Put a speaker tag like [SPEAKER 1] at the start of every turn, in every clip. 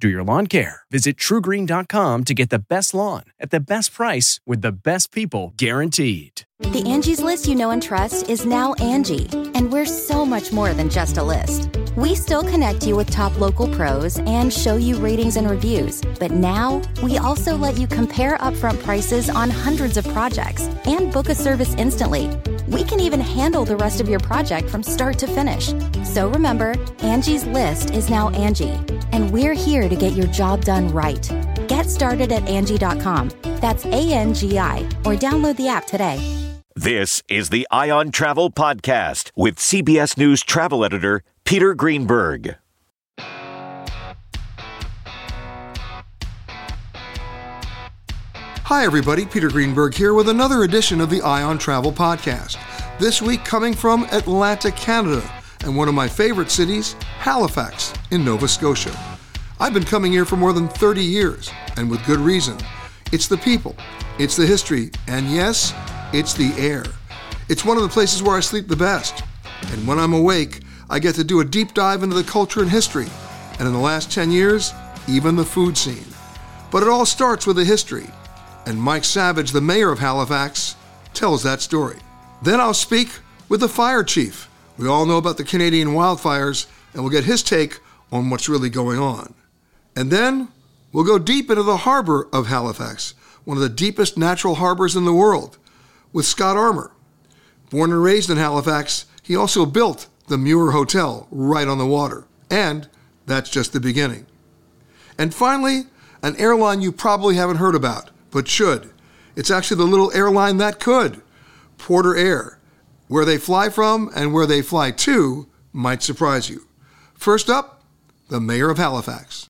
[SPEAKER 1] do your lawn care. Visit trugreen.com to get the best lawn at the best price with the best people guaranteed.
[SPEAKER 2] The Angie's list you know and trust is now Angie, and we're so much more than just a list. We still connect you with top local pros and show you ratings and reviews, but now we also let you compare upfront prices on hundreds of projects and book a service instantly. We can even handle the rest of your project from start to finish. So remember, Angie's list is now Angie, and we're here to get your job done right. Get started at Angie.com. That's A N G I, or download the app today.
[SPEAKER 3] This is the Eye on Travel Podcast with CBS News travel editor Peter Greenberg.
[SPEAKER 4] Hi, everybody. Peter Greenberg here with another edition of the Eye on Travel Podcast. This week, coming from Atlantic, Canada, and one of my favorite cities, Halifax, in Nova Scotia. I've been coming here for more than 30 years, and with good reason. It's the people, it's the history, and yes, it's the air. It's one of the places where I sleep the best. And when I'm awake, I get to do a deep dive into the culture and history, and in the last 10 years, even the food scene. But it all starts with a history, and Mike Savage, the mayor of Halifax, tells that story. Then I'll speak with the fire chief. We all know about the Canadian wildfires, and we'll get his take on what's really going on. And then we'll go deep into the harbor of Halifax, one of the deepest natural harbors in the world, with Scott Armour. Born and raised in Halifax, he also built the Muir Hotel right on the water. And that's just the beginning. And finally, an airline you probably haven't heard about, but should. It's actually the little airline that could Porter Air. Where they fly from and where they fly to might surprise you. First up, the mayor of Halifax.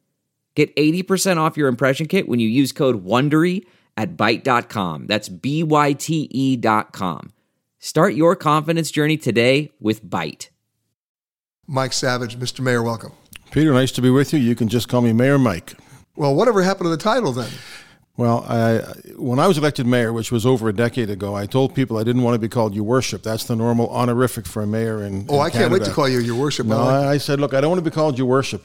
[SPEAKER 5] Get 80% off your impression kit when you use code WONDERY at Byte.com. That's B-Y-T-E dot com. Start your confidence journey today with Byte.
[SPEAKER 4] Mike Savage, Mr. Mayor, welcome.
[SPEAKER 6] Peter, nice to be with you. You can just call me Mayor Mike.
[SPEAKER 4] Well, whatever happened to the title then?
[SPEAKER 6] Well, I, when I was elected mayor, which was over a decade ago, I told people I didn't want to be called Your Worship. That's the normal honorific for a mayor in.
[SPEAKER 4] Oh,
[SPEAKER 6] in
[SPEAKER 4] I can't wait to call you Your Worship.
[SPEAKER 6] No,
[SPEAKER 4] I,
[SPEAKER 6] I said, look, I don't want to be called Your Worship.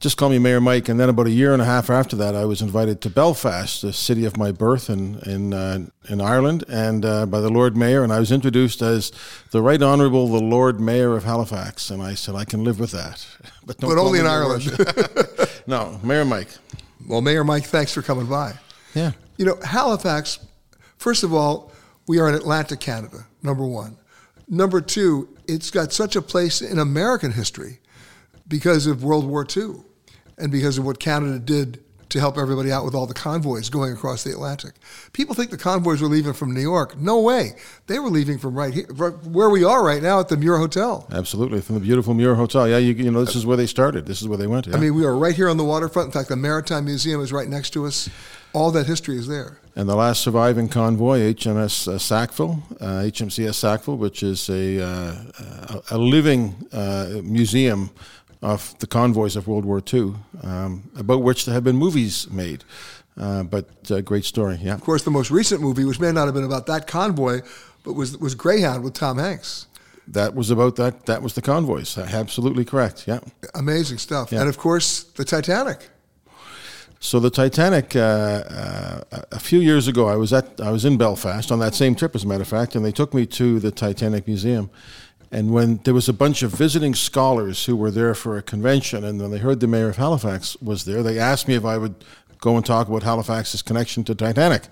[SPEAKER 6] Just call me Mayor Mike. And then about a year and a half after that, I was invited to Belfast, the city of my birth in in uh, in Ireland, and uh, by the Lord Mayor, and I was introduced as the Right Honourable the Lord Mayor of Halifax, and I said I can live with that,
[SPEAKER 4] but, but only in Ireland.
[SPEAKER 6] no, Mayor Mike.
[SPEAKER 4] Well, Mayor Mike, thanks for coming by.
[SPEAKER 6] Yeah.
[SPEAKER 4] You know, Halifax. First of all, we are in Atlantic Canada. Number one. Number two, it's got such a place in American history because of World War II and because of what Canada did to help everybody out with all the convoys going across the Atlantic. People think the convoys were leaving from New York. No way. They were leaving from right here, right where we are right now at the Muir Hotel.
[SPEAKER 6] Absolutely, from the beautiful Muir Hotel. Yeah, you, you know, this is where they started. This is where they went. Yeah.
[SPEAKER 4] I mean, we are right here on the waterfront. In fact, the Maritime Museum is right next to us. All that history is there.
[SPEAKER 6] And the last surviving convoy, HMS uh, Sackville, uh, HMCS Sackville, which is a, uh, a living uh, museum of the convoys of World War II, um, about which there have been movies made. Uh, but uh, great story, yeah.
[SPEAKER 4] Of course, the most recent movie, which may not have been about that convoy, but was was Greyhound with Tom Hanks.
[SPEAKER 6] That was about that. That was the convoys. Absolutely correct. Yeah.
[SPEAKER 4] Amazing stuff. Yeah. And of course, the Titanic.
[SPEAKER 6] So the Titanic. Uh, uh, a few years ago, I was at I was in Belfast on that same trip, as a matter of fact, and they took me to the Titanic Museum. And when there was a bunch of visiting scholars who were there for a convention, and when they heard the mayor of Halifax was there, they asked me if I would go and talk about Halifax's connection to Titanic.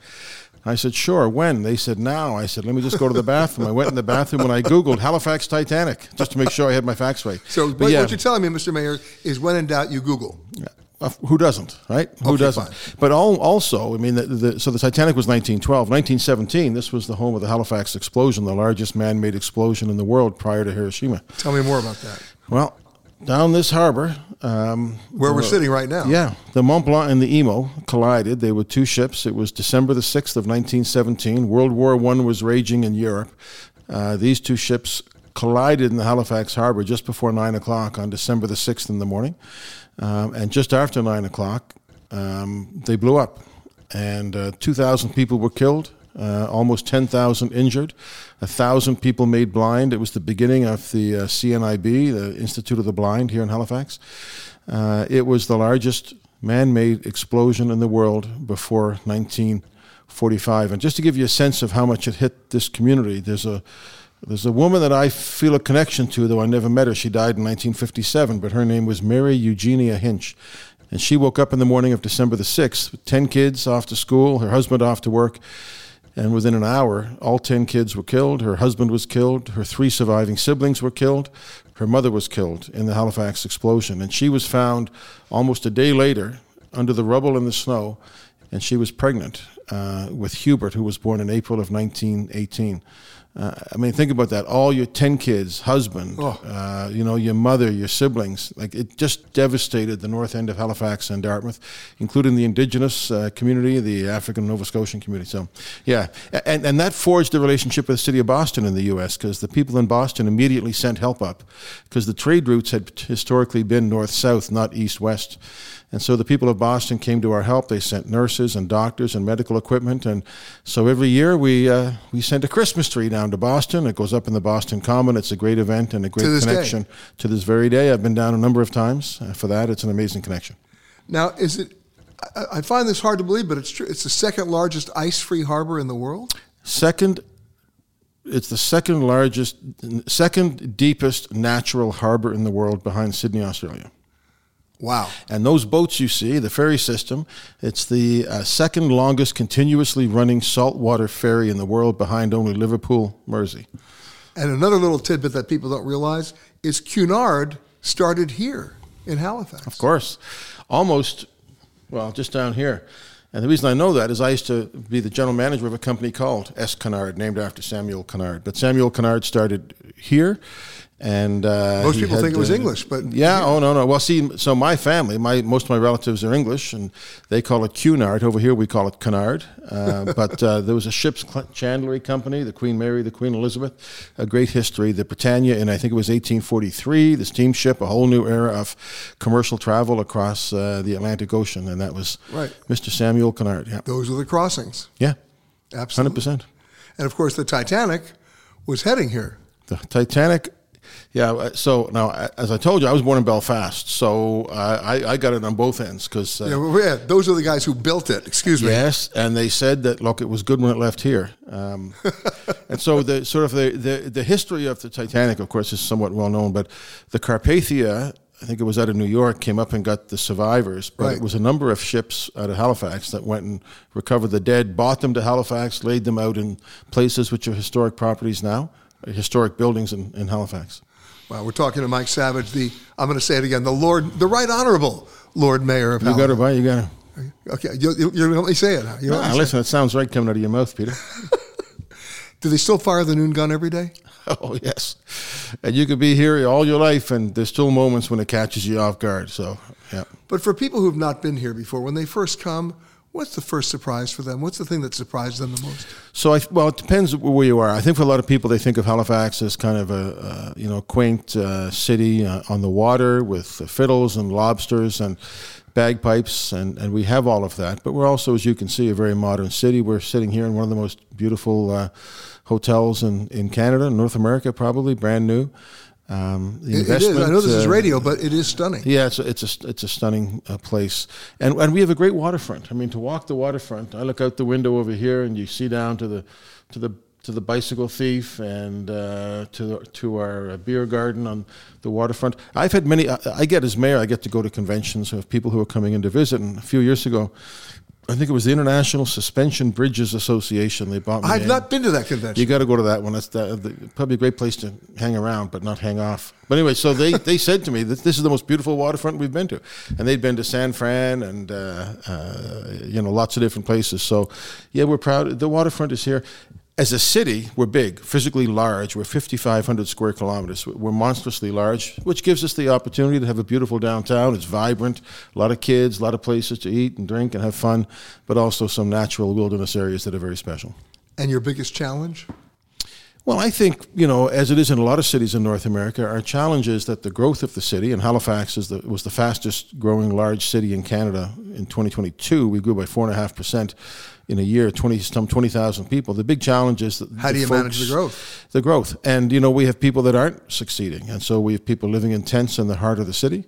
[SPEAKER 6] I said, sure. When? They said, now. I said, let me just go to the bathroom. I went in the bathroom and I Googled Halifax Titanic just to make sure I had my facts right.
[SPEAKER 4] So, but yeah. what you're telling me, Mr. Mayor, is when in doubt, you Google.
[SPEAKER 6] Yeah. Uh, who doesn't, right? Who
[SPEAKER 4] okay,
[SPEAKER 6] doesn't?
[SPEAKER 4] Fine.
[SPEAKER 6] But all, also, I mean, the, the, so the Titanic was 1912. 1917, this was the home of the Halifax explosion, the largest man made explosion in the world prior to Hiroshima.
[SPEAKER 4] Tell me more about that.
[SPEAKER 6] Well, down this harbor. Um,
[SPEAKER 4] Where we're sitting right now.
[SPEAKER 6] Yeah. The Mont Blanc and the Imo collided. They were two ships. It was December the 6th of 1917. World War I was raging in Europe. Uh, these two ships collided in the Halifax harbor just before 9 o'clock on December the 6th in the morning. Um, and just after nine o'clock, um, they blew up, and uh, 2,000 people were killed, uh, almost 10,000 injured, a thousand people made blind. It was the beginning of the uh, CNIB, the Institute of the Blind, here in Halifax. Uh, it was the largest man-made explosion in the world before 1945. And just to give you a sense of how much it hit this community, there's a there's a woman that I feel a connection to, though I never met her. She died in 1957, but her name was Mary Eugenia Hinch. And she woke up in the morning of December the 6th, with 10 kids off to school, her husband off to work. And within an hour, all 10 kids were killed. Her husband was killed. Her three surviving siblings were killed. Her mother was killed in the Halifax explosion. And she was found almost a day later under the rubble and the snow. And she was pregnant uh, with Hubert, who was born in April of 1918. Uh, I mean, think about that. All your 10 kids, husband, oh. uh, you know, your mother, your siblings. Like, it just devastated the north end of Halifax and Dartmouth, including the indigenous uh, community, the African Nova Scotian community. So, yeah. And, and that forged the relationship with the city of Boston in the U.S. because the people in Boston immediately sent help up because the trade routes had historically been north south, not east west. And so the people of Boston came to our help. They sent nurses and doctors and medical equipment. And so every year we, uh, we send a Christmas tree down to Boston. It goes up in the Boston Common. It's a great event and a great
[SPEAKER 4] to
[SPEAKER 6] connection
[SPEAKER 4] day.
[SPEAKER 6] to this very day. I've been down a number of times uh, for that. It's an amazing connection.
[SPEAKER 4] Now, is it? I, I find this hard to believe, but it's true. It's the second largest ice-free harbor in the world.
[SPEAKER 6] Second it's the second largest, second deepest natural harbor in the world behind Sydney, Australia.
[SPEAKER 4] Wow.
[SPEAKER 6] And those boats you see, the ferry system, it's the uh, second longest continuously running saltwater ferry in the world behind only Liverpool, Mersey.
[SPEAKER 4] And another little tidbit that people don't realize is Cunard started here in Halifax.
[SPEAKER 6] Of course. Almost, well, just down here. And the reason I know that is I used to be the general manager of a company called S. Cunard, named after Samuel Cunard. But Samuel Cunard started here and uh,
[SPEAKER 4] most people had, think it was uh, English, but
[SPEAKER 6] yeah, oh no, no. Well, see, so my family, my most of my relatives are English, and they call it Cunard. Over here, we call it Cunard. Uh, but uh, there was a ship's chandlery company, the Queen Mary, the Queen Elizabeth, a great history. The Britannia, and I think it was 1843. The steamship, a whole new era of commercial travel across uh, the Atlantic Ocean, and that was
[SPEAKER 4] right.
[SPEAKER 6] Mr. Samuel Cunard. Yeah,
[SPEAKER 4] those are the crossings.
[SPEAKER 6] Yeah,
[SPEAKER 4] absolutely,
[SPEAKER 6] hundred percent.
[SPEAKER 4] And of course, the Titanic was heading here.
[SPEAKER 6] The Titanic Yeah. uh, So now, uh, as I told you, I was born in Belfast, so uh, I, I got it on both ends because.
[SPEAKER 4] Yeah, well, yeah, those are the guys who built it. Excuse me.
[SPEAKER 6] Yes, and they said that look, it was good when it left here, um, and so the sort of the, the the history of the Titanic, of course, is somewhat well known. But the Carpathia, I think it was out of New York, came up and got the survivors. But
[SPEAKER 4] Right.
[SPEAKER 6] it was a number of ships out of Halifax that went and recovered the dead, bought them to Halifax, laid them out in places which are historic properties now, uh, historic buildings in, in Halifax.
[SPEAKER 4] Well, we're talking to Mike Savage, the I'm going to say it again, the Lord, the Right Honorable Lord Mayor of
[SPEAKER 6] You got to buy. You got to.
[SPEAKER 4] Okay, you, you, you're going to let me say it. Huh? You
[SPEAKER 6] listen, it sounds right coming out of your mouth, Peter.
[SPEAKER 4] Do they still fire the noon gun every day?
[SPEAKER 6] Oh yes, and you could be here all your life, and there's still moments when it catches you off guard. So, yeah.
[SPEAKER 4] But for people who've not been here before, when they first come, what's the first surprise for them? What's the thing that surprised them the most?
[SPEAKER 6] So, I, well, it depends where you are. I think for a lot of people, they think of Halifax as kind of a you know quaint uh, city uh, on the water with fiddles and lobsters and bagpipes, and, and we have all of that. But we're also, as you can see, a very modern city. We're sitting here in one of the most beautiful uh, hotels in, in Canada, North America, probably brand new. Um, the
[SPEAKER 4] It- it is. I know this is
[SPEAKER 6] uh,
[SPEAKER 4] radio, but it is stunning.
[SPEAKER 6] Yeah, it's a, it's a, it's a stunning uh, place, and and we have a great waterfront. I mean, to walk the waterfront, I look out the window over here, and you see down to the to the to the bicycle thief and uh, to to our uh, beer garden on the waterfront. I've had many. I, I get as mayor, I get to go to conventions of people who are coming in to visit. And a few years ago, I think it was the International Suspension Bridges Association. They bought me.
[SPEAKER 4] I've
[SPEAKER 6] in.
[SPEAKER 4] not been to that convention.
[SPEAKER 6] You got to go to that one. That's the, the, probably a great place to hang around, but not hang off. But anyway, so they, they said to me that this is the most beautiful waterfront we've been to, and they'd been to San Fran and uh, uh, you know lots of different places. So yeah, we're proud. The waterfront is here. As a city, we're big, physically large. We're 5,500 square kilometers. We're monstrously large, which gives us the opportunity to have a beautiful downtown. It's vibrant, a lot of kids, a lot of places to eat and drink and have fun, but also some natural wilderness areas that are very special.
[SPEAKER 4] and your biggest challenge?
[SPEAKER 6] Well, I think, you know, as it is in a lot of cities in North America, our challenge is that the growth of the city, and Halifax is the, was the fastest growing large city in Canada in 2022. We grew by 4.5% in a year, 20, some 20,000 people. The big challenge is
[SPEAKER 4] How do you manage the growth?
[SPEAKER 6] The growth. And, you know, we have people that aren't succeeding. And so we have people living in tents in the heart of the city.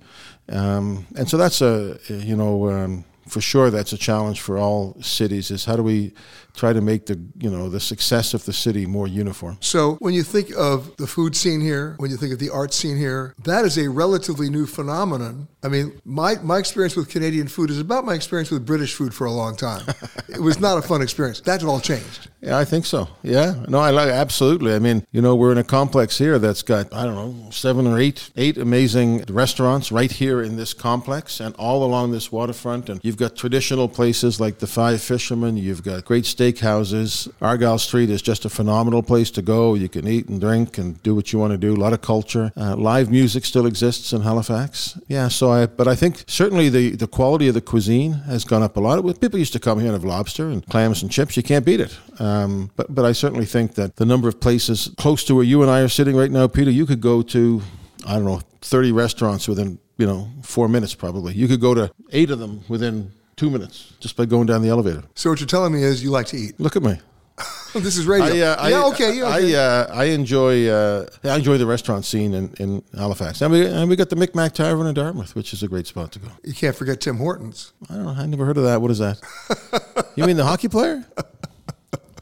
[SPEAKER 6] Um, and so that's a, you know, um, for sure that's a challenge for all cities is how do we try to make the you know the success of the city more uniform
[SPEAKER 4] So, when you think of the food scene here, when you think of the art scene here, that is a relatively new phenomenon. I mean, my, my experience with Canadian food is about my experience with British food for a long time. it was not a fun experience. That's all changed.
[SPEAKER 6] yeah i think so yeah no i like absolutely i mean you know we're in a complex here that's got i don't know seven or eight eight amazing restaurants right here in this complex and all along this waterfront and you've got traditional places like the five fishermen you've got great steakhouses. Argyle street is just a phenomenal place to go. You can eat and drink and do what you want to do. A lot of culture. Uh, live music still exists in halifax. Yeah so i but i think certainly the the quality of the cuisine has gone up a lot. People used to come here and have lobster and clams and chips. You can't beat it. Um, but but I certainly think that the number of places close to where you and I are sitting right now, Peter, you could go to I don't know thirty restaurants within you know four minutes probably. You could go to eight of them within two minutes just by going down the elevator.
[SPEAKER 4] So, what you're telling me is you like to eat.
[SPEAKER 6] Look at me.
[SPEAKER 4] this is radio.
[SPEAKER 6] I, uh,
[SPEAKER 4] yeah,
[SPEAKER 6] I,
[SPEAKER 4] okay. Yeah, okay.
[SPEAKER 6] I, uh, I enjoy uh, I enjoy the restaurant scene in, in Halifax, and we and we got the Micmac Tavern in Dartmouth, which is a great spot to go.
[SPEAKER 4] you can't forget Tim Hortons.
[SPEAKER 6] I don't know. I never heard of that. What is that? you mean the hockey player?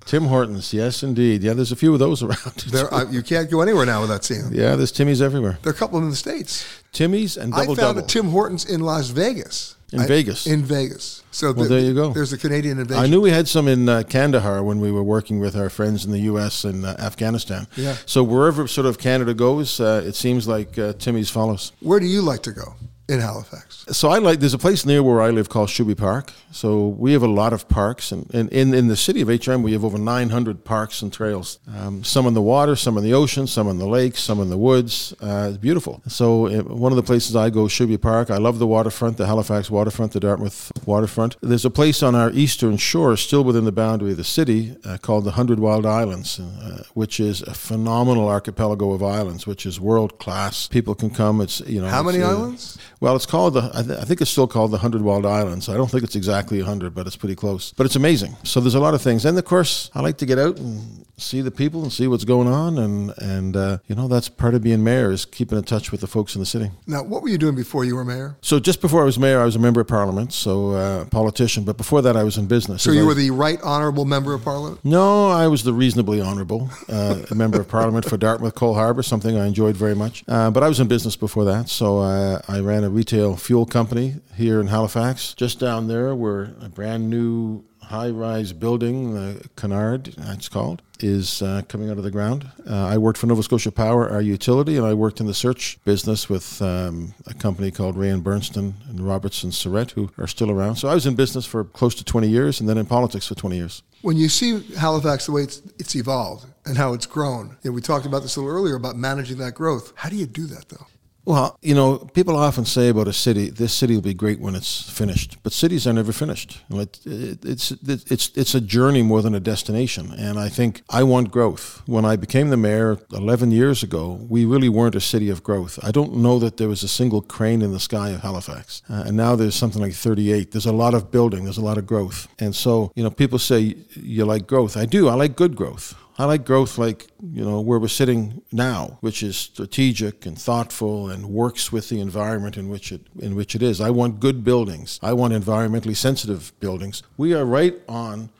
[SPEAKER 6] Tim Hortons, yes, indeed. Yeah, there's a few of those around.
[SPEAKER 4] There, uh, you can't go anywhere now without seeing them.
[SPEAKER 6] Yeah, there's Timmy's everywhere.
[SPEAKER 4] There are a couple in the States.
[SPEAKER 6] Timmy's and
[SPEAKER 4] I
[SPEAKER 6] Double
[SPEAKER 4] found
[SPEAKER 6] Double.
[SPEAKER 4] a Tim Hortons in Las Vegas.
[SPEAKER 6] In
[SPEAKER 4] I-
[SPEAKER 6] Vegas?
[SPEAKER 4] In Vegas. So
[SPEAKER 6] Well, there you go.
[SPEAKER 4] There's a Canadian invasion.
[SPEAKER 6] I knew we had some in uh, Kandahar when we were working with our friends in the U.S. and uh, Afghanistan.
[SPEAKER 4] Yeah.
[SPEAKER 6] So wherever sort of Canada goes, uh, it seems like uh, Timmy's follows.
[SPEAKER 4] Where do you like to go in Halifax?
[SPEAKER 6] So I like. There's a place near where I live called Shubie Park. So we have a lot of parks, and, and in in the city of HM we have over 900 parks and trails. Um, some in the water, some in the ocean, some in the lakes, some in the woods. Uh, it's beautiful. So uh, one of the places I go, Shubie Park. I love the waterfront, the Halifax waterfront, the Dartmouth waterfront. There's a place on our eastern shore, still within the boundary of the city, uh, called the Hundred Wild Islands, uh, which is a phenomenal archipelago of islands, which is world class. People can come. It's you know
[SPEAKER 4] How many
[SPEAKER 6] uh,
[SPEAKER 4] islands?
[SPEAKER 6] Well, it's called the. I, th- I think it's still called the Hundred Wild Islands. I don't think it's exactly hundred, but it's pretty close. But it's amazing. So there's a lot of things, and of course, I like to get out and see the people and see what's going on, and and uh, you know that's part of being mayor is keeping in touch with the folks in the city.
[SPEAKER 4] Now, what were you doing before you were mayor?
[SPEAKER 6] So just before I was mayor, I was a member of parliament, so uh, politician. But before that, I was in business.
[SPEAKER 4] So you
[SPEAKER 6] I-
[SPEAKER 4] were the right honorable member of parliament?
[SPEAKER 6] No, I was the reasonably honourable uh, member of Parliament for Dartmouth Cole Harbour, something I enjoyed very much. Uh, but I was in business before that, so uh, I ran a retail fuel company here in Halifax. Just down there, where a brand new high-rise building, uh, Cunard, it's called, is uh, coming out of the ground. Uh, I worked for Nova Scotia Power, our utility, and I worked in the search business with um, a company called Ray and Berndtson and Robertson Surrette, who are still around. So I was in business for close to 20 years, and then in politics for 20 years.
[SPEAKER 4] When you see Halifax the way it's, it's evolved and how it's grown, you know, we talked about this a little earlier about managing that growth. How do you do that, though?
[SPEAKER 6] Well, you know, people often say about a city, this city will be great when it's finished, but cities are never finished. You know, It, it, it's it's it's a journey more than a destination, and I think I want growth. When I became the mayor 11 years ago, we really weren't a city of growth. I don't know that there was a single crane in the sky of Halifax, uh, and now there's something like 38. There's a lot of building, there's a lot of growth, and so you know, people say you like growth. I do. I like good growth. I like growth like, you know, where we're sitting now, which is strategic and thoughtful and works with the environment in which it in which it is. I want good buildings. I want environmentally sensitive buildings. We are right on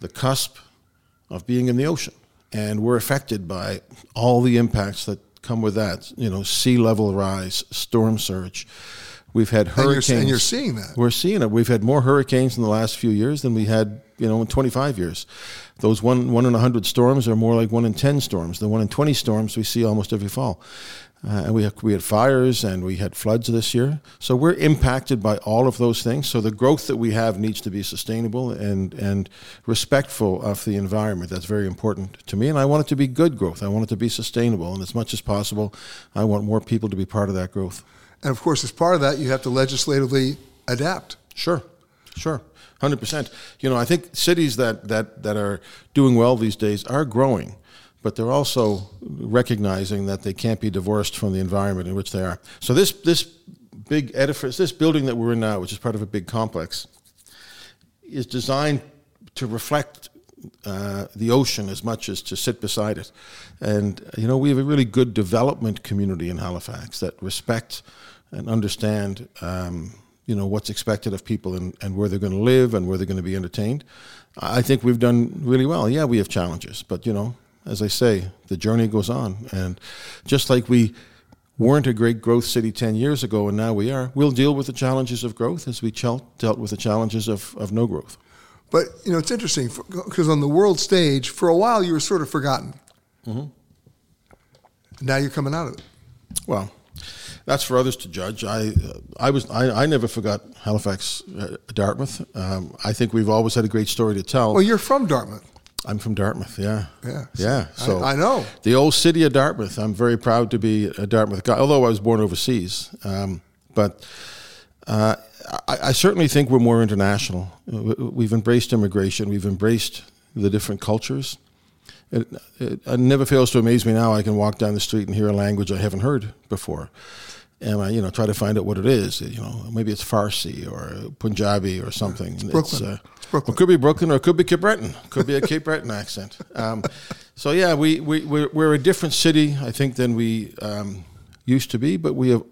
[SPEAKER 6] the cusp of being in the ocean. And we're affected by all the impacts that come with that. You know, sea level rise, storm surge. We've had
[SPEAKER 4] And you're,
[SPEAKER 6] hurricanes.
[SPEAKER 4] and you're seeing that.
[SPEAKER 6] We're seeing it. We've had more hurricanes in the last few years than we had, you know, in 25 years. Those one one in a hundred storms are more like one in 10 storms. The one in 20 storms we see almost every fall. Uh, and we had, we had fires and we had floods this year. So we're impacted by all of those things. So the growth that we have needs to be sustainable and, and respectful of the environment. That's very important to me. And I want it to be good growth. I want it to be sustainable. And as much as possible, I want more people to be part of that growth.
[SPEAKER 4] And of course, as part of that, you have to legislatively adapt.
[SPEAKER 6] Sure, sure, hundred percent. You know, I think cities that that that are doing well these days are growing, but they're also recognizing that they can't be divorced from the environment in which they are. So this this big edifice, this building that we're in now, which is part of a big complex, is designed to reflect uh, the ocean as much as to sit beside it. And, you know, we have a really good development community in Halifax that respect and understand, um, you know, what's expected of people and, and where they're going to live and where they're going to be entertained. I think we've done really well. Yeah, we have challenges, but, you know, as I say, the journey goes on. And just like we weren't a great growth city 10 years ago and now we are, we'll deal with the challenges of growth as we chel- dealt with the challenges of, of no growth.
[SPEAKER 4] But you know, it's interesting because on the world stage, for a while, you were sort of forgotten.
[SPEAKER 6] Mm-hmm.
[SPEAKER 4] Now you're coming out of it.
[SPEAKER 6] Well, that's for others to judge. I, uh, I was, I, I never forgot Halifax, uh, Dartmouth. Um, I think we've always had a great story to tell.
[SPEAKER 4] Well, you're from Dartmouth.
[SPEAKER 6] I'm from Dartmouth. Yeah,
[SPEAKER 4] Yeah.
[SPEAKER 6] yeah.
[SPEAKER 4] I-
[SPEAKER 6] So
[SPEAKER 4] I know.
[SPEAKER 6] the old city of Dartmouth. I'm very proud to be a Dartmouth guy, although I was born overseas. Um, but uh, I, I certainly think we're more international. Uh, We've embraced immigration. We've embraced the different cultures. It, it, it never fails to amaze me now. I can walk down the street and hear a language I haven't heard before, and I, you know, try to find out what it is. You know, maybe it's Farsi or Punjabi or something. It's
[SPEAKER 4] Brooklyn. It's Brooklyn.
[SPEAKER 6] It could be Brooklyn or it could be Cape Breton. Could be a Cape Breton accent. Um, so yeah, we we we're, we're a different city, I think, than we um, used to be, but we have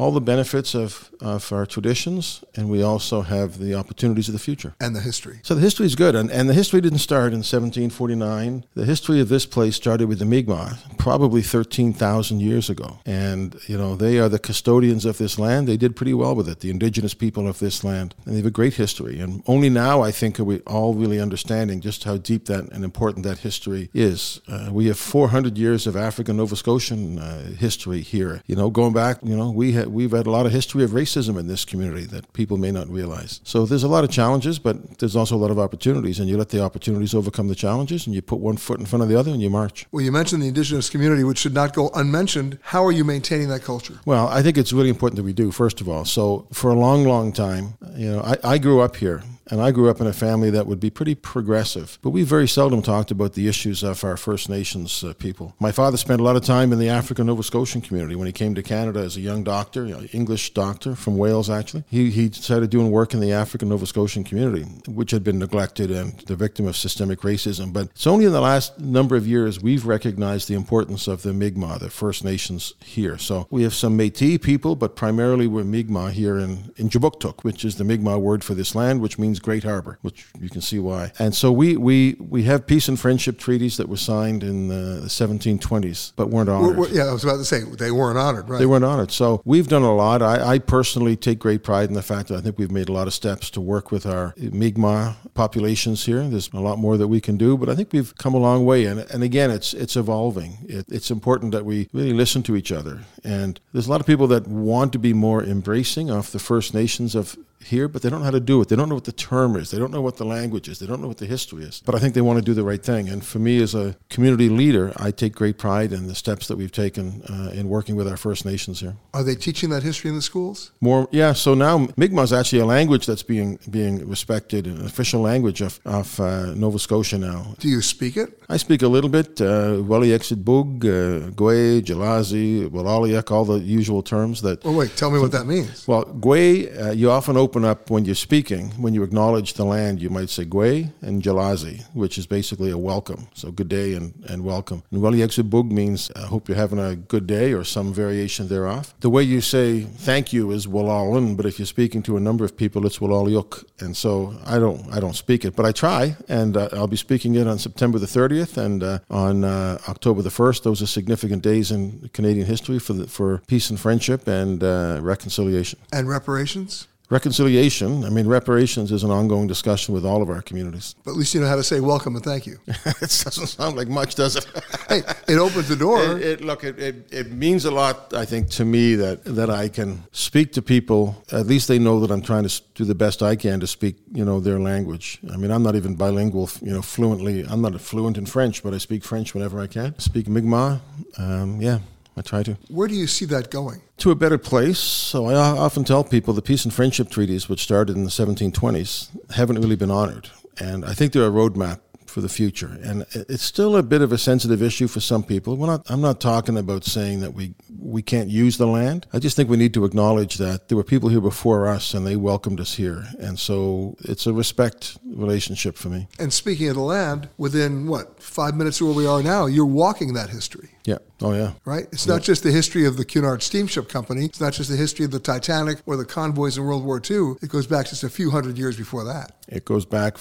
[SPEAKER 6] all the benefits of, of our traditions, and we also have the opportunities of the future.
[SPEAKER 4] And the history.
[SPEAKER 6] So the history is good, and, and the history didn't start in 1749. The history of this place started with the Mi'kmaq, probably 13,000 years ago. And, you know, they are the custodians of this land. They did pretty well with it, the indigenous people of this land. And they have a great history. And only now, I think, are we all really understanding just how deep that and important that history is. Uh, we have 400 years of African Nova Scotian uh, history here. You know, going back, you know, we ha- we've had a lot of history of racism in this community that people may not realize. So there's a lot of challenges, but there's also a lot of opportunities. And you let the opportunities overcome the challenges, and you put one foot in front of the other, and you march.
[SPEAKER 4] Well, you mentioned the indigenous community, which should not go unmentioned. How are you maintaining that culture?
[SPEAKER 6] Well, I think it's really important that we do, first of all. So, for a long, long time, you know, I, I grew up here And I grew up in a family that would be pretty progressive, but we very seldom talked about the issues of our First Nations uh, people. My father spent a lot of time in the African Nova Scotian community when he came to Canada as a young doctor, an English doctor from Wales, actually. He, he started doing work in the African Nova Scotian community, which had been neglected and the victim of systemic racism. But it's only in the last number of years we've recognized the importance of the Mi'kmaq, the First Nations here. So we have some Métis people, but primarily we're Mi'kmaq here in, in Kjipuktuk, which is the Mi'kmaq word for this land, which means Great Harbor, which you can see why. And so we, we, we have peace and friendship treaties that were signed in the 1720s, but weren't honored.
[SPEAKER 4] Well, yeah, I was about to say they weren't honored, right?
[SPEAKER 6] They weren't honored. So we've done a lot. I, I personally take great pride in the fact that I think we've made a lot of steps to work with our Mi'kmaq populations here. There's a lot more that we can do, but I think we've come a long way. And, and again, it's it's evolving. It, it's important that we really listen to each other. And there's a lot of people that want to be more embracing of the First Nations of here, but they don't know how to do it. They don't know what the term is. They don't know what the language is. They don't know what the history is. But I think they want to do the right thing. And for me, as a community leader, I take great pride in the steps that we've taken uh, in working with our First Nations here.
[SPEAKER 4] Are they teaching that history in the schools?
[SPEAKER 6] More, yeah. So now Mi'kmaq is actually a language that's being being respected, an official language of of uh, Nova Scotia now.
[SPEAKER 4] Do you speak it?
[SPEAKER 6] I speak a little bit. Wali Exit Bug, Gwe, Jalazi, Walaliak, all the usual terms that.
[SPEAKER 4] Well, wait. Tell me what that means.
[SPEAKER 6] Well, Gwe, uh, you often open up when you're speaking, when you acknowledge the land, you might say Gwe and Jalazi, which is basically a welcome. So good day and, and welcome. And Wali Bug means I hope you're having a good day or some variation thereof. The way you say thank you is Walalun, but if you're speaking to a number of people, it's Walalyuk. And so I don't I don't speak it, but I try, and uh, I'll be speaking it on September the 30th and uh, on uh, October the 1st. Those are significant days in Canadian history for the, for peace and friendship and uh, reconciliation.
[SPEAKER 4] And reparations?
[SPEAKER 6] Reconciliation, I mean, reparations is an ongoing discussion with all of our communities.
[SPEAKER 4] But at least you know how to say welcome and thank you.
[SPEAKER 6] it doesn't sound like much, does it?
[SPEAKER 4] hey, it opens the door.
[SPEAKER 6] It, it, look, it, it, it, means a lot, I think, to me that, that I can speak to people. At least they know that I'm trying to do the best I can to speak, you know, their language. I mean, I'm not even bilingual, you know, fluently. I'm not fluent in French, but I speak French whenever I can. I speak Mi'kmaq. Um, yeah, I try to.
[SPEAKER 4] Where do you see that going?
[SPEAKER 6] To a better place. So I often tell people the peace and friendship treaties, which started in the 1720s, haven't really been honored. And I think they're a roadmap for the future. And it's still a bit of a sensitive issue for some people. Not, I'm not talking about saying that we, we can't use the land. I just think we need to acknowledge that there were people here before us and they welcomed us here. And so it's a respect relationship for me.
[SPEAKER 4] And speaking of the land, within what, five minutes of where we are now, you're walking that history.
[SPEAKER 6] Yeah. Oh, yeah.
[SPEAKER 4] Right? It's yeah. not just the history of the Cunard Steamship Company. It's not just the history of the Titanic or the convoys in World War II. It goes back just a few hundred years before that.
[SPEAKER 6] It goes back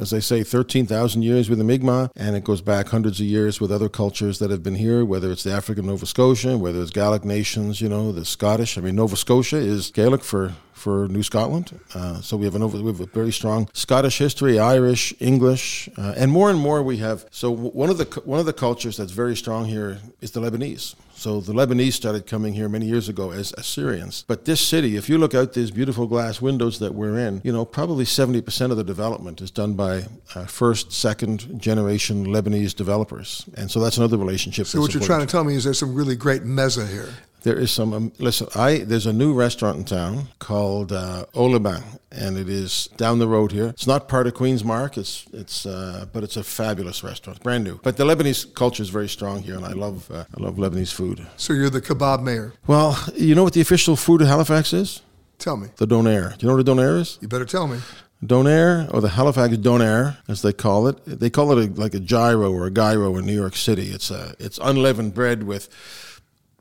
[SPEAKER 6] as I say, 13,000 years with the Mi'kmaq, and it goes back hundreds of years with other cultures that have been here, whether it's the African Nova Scotia, whether it's Gaelic nations, you know, the Scottish. I mean, Nova Scotia is Gaelic for for New Scotland. Uh, so we have, an, we have a very strong Scottish history, Irish, English, uh, and more and more we have. So one of the one of the cultures that's very strong here is the Lebanese. So the Lebanese started coming here many years ago as Assyrians. But this city, if you look out these beautiful glass windows that we're in, you know, probably 70% of the development is done by uh, first, second generation Lebanese developers. And so that's another relationship.
[SPEAKER 4] So what you're trying to tell me is there's some really great meza here.
[SPEAKER 6] There is some. Um, listen, I there's a new restaurant in town called uh, Oliban, and it is down the road here. It's not part of Queen's Marque. It's it's uh, but it's a fabulous restaurant, brand new. But the Lebanese culture is very strong here, and I love uh, I love Lebanese food.
[SPEAKER 4] So you're the kebab mayor.
[SPEAKER 6] Well, you know what the official food of Halifax is?
[SPEAKER 4] Tell me.
[SPEAKER 6] The donair. Do you know what a donair is?
[SPEAKER 4] You better tell me.
[SPEAKER 6] Donair, or the Halifax Donair, as they call it. They call it a, like a gyro or a gyro in New York City. It's a it's unleavened bread with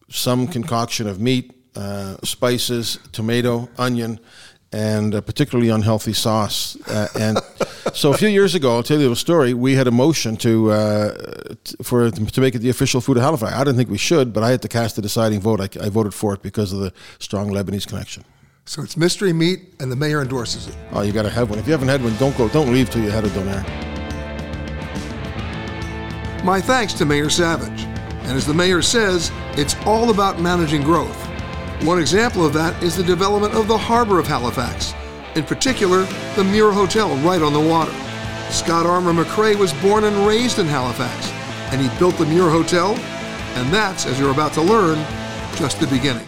[SPEAKER 6] some concoction of meat, uh, spices, tomato, onion, and a particularly unhealthy sauce. Uh, and so a few years ago, I'll tell you a story. We had a motion to uh, t- for to make it the official food of Halifax. I didn't think we should, but I had to cast the deciding vote. I, I voted for it because of the strong Lebanese connection.
[SPEAKER 4] So it's mystery meat, and the mayor endorses it.
[SPEAKER 6] Oh, you got to have one. If you haven't had one, don't go. Don't leave till you had a donair.
[SPEAKER 4] My thanks to Mayor Savage. And as the mayor says, it's all about managing growth. One example of that is the development of the harbor of Halifax, in particular, the Muir Hotel right on the water. Scott Armour McCrea was born and raised in Halifax, and he built the Muir Hotel, and that's, as you're about to learn, just the beginning.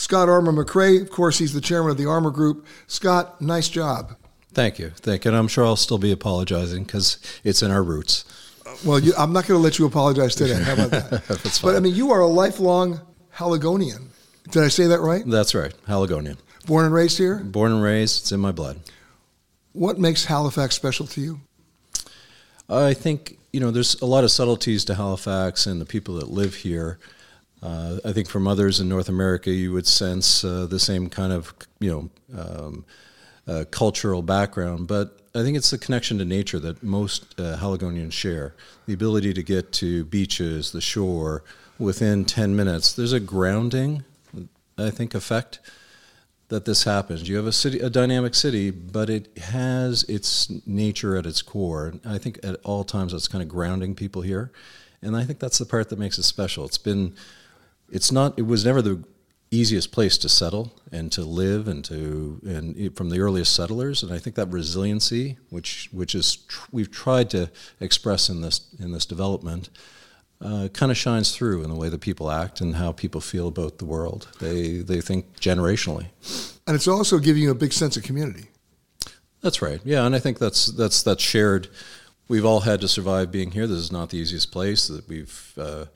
[SPEAKER 4] Scott Armour McCrea, of course, he's the chairman of the Armour Group. Scott, nice job.
[SPEAKER 7] Thank you. Thank you. And I'm sure I'll still be apologizing because it's in our roots.
[SPEAKER 4] Uh, well, you, I'm not going to let you apologize today. How about that?
[SPEAKER 7] That's
[SPEAKER 4] fine. But I mean, you are a lifelong Haligonian. Did I say that right?
[SPEAKER 7] That's right, Haligonian.
[SPEAKER 4] Born and raised here?
[SPEAKER 7] Born and raised. It's in my blood.
[SPEAKER 4] What makes Halifax special to you?
[SPEAKER 7] I think, you know, there's a lot of subtleties to Halifax and the people that live here. Uh, I think from others in North America, you would sense uh, the same kind of, you know, um, uh, cultural background. But I think it's the connection to nature that most uh, Haligonians share. The ability to get to beaches, the shore, within 10 minutes. There's a grounding, I think, effect that this happens. You have a city, a dynamic city, but it has its nature at its core. And I think at all times it's kind of grounding people here. And I think that's the part that makes it special. It's been, it's not, it was never the easiest place to settle and to live and to and from the earliest settlers. And I think that resiliency which which is tr- we've tried to express in this in this development uh, kind of shines through in the way that people act and how people feel about the world. They they think generationally.
[SPEAKER 4] And it's also giving you a big sense of community.
[SPEAKER 7] That's right. Yeah and I think that's that's that's shared. We've all had to survive being here. This is not the easiest place that we've uh,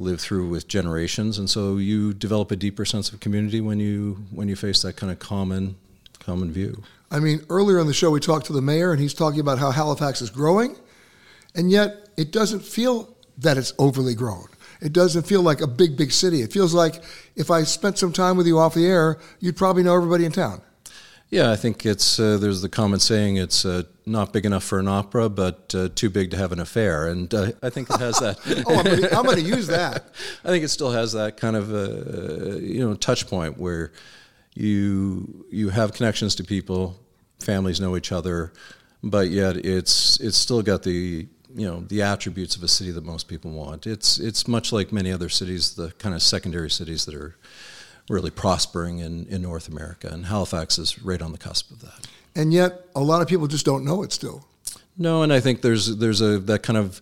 [SPEAKER 7] lived through with generations, and so you develop a deeper sense of community when you when you face that kind of common common view.
[SPEAKER 4] I mean, earlier in the show we talked to the mayor, and he's talking about how Halifax is growing, and yet it doesn't feel that it's overly grown. It doesn't feel like a big, big city. It feels like if I spent some time with you off the air, you'd probably know everybody in town.
[SPEAKER 7] Yeah, I think it's uh, there's the common saying it's uh, not big enough for an opera, but uh, too big to have an affair, and uh, I think it has that.
[SPEAKER 4] oh, I'm going to use that.
[SPEAKER 7] I think it still has that kind of uh, you know touch point where you you have connections to people, families know each other, but yet it's it's still got the you know the attributes of a city that most people want. It's it's much like many other cities, the kind of secondary cities that are really prospering in, in North America, and Halifax is right on the cusp of that.
[SPEAKER 4] And yet, a lot of people just don't know it still.
[SPEAKER 7] No, and I think there's there's a that kind of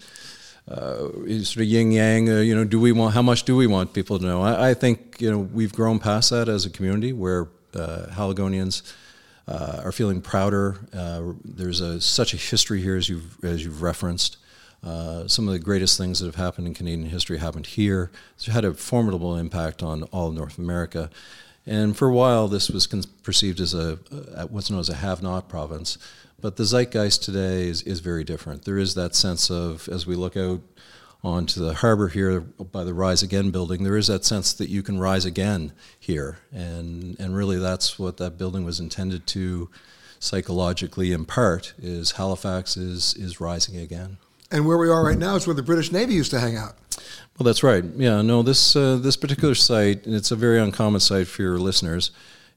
[SPEAKER 7] uh, sort of yin yang. Uh, you know, do we want how much do we want people to know? I, I think you know we've grown past that as a community where uh, Haligonians. Uh, are feeling prouder. Uh, there's a, such a history here, as you've as you've referenced. Uh, some of the greatest things that have happened in Canadian history happened here. It's had a formidable impact on all North America. And for a while, this was con- perceived as a, what's known as a have-not province. But the zeitgeist today is, is very different. There is that sense of, as we look out onto the harbor here by the Rise Again building, there is that sense that you can rise again here. And, and really that's what that building was intended to psychologically impart, is Halifax is, is rising again.
[SPEAKER 4] And where we are right now is where the British Navy used to hang out.
[SPEAKER 7] Well, that's right. Yeah, no, this uh, this particular site, and it's a very uncommon site for your listeners.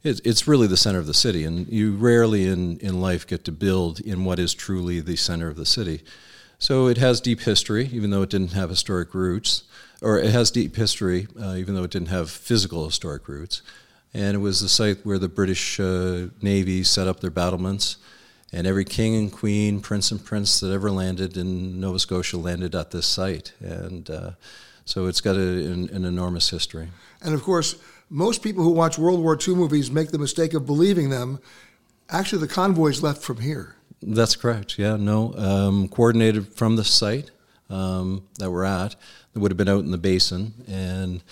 [SPEAKER 7] It, it's really the center of the city, and you rarely in, in life get to build in what is truly the center of the city. So it has deep history, even though it didn't have historic roots, or it has deep history, uh, even though it didn't have physical historic roots. And it was the site where the British uh, Navy set up their battlements and every king and queen, prince and prince that ever landed in Nova Scotia landed at this site, and uh, so it's got a, an, an, enormous history.
[SPEAKER 4] And of course, most people who watch World War II movies make the mistake of believing them. Actually, the convoys left from here.
[SPEAKER 7] That's correct. Yeah, no, um, coordinated from the site um, that we're at. That would have been out in the basin, and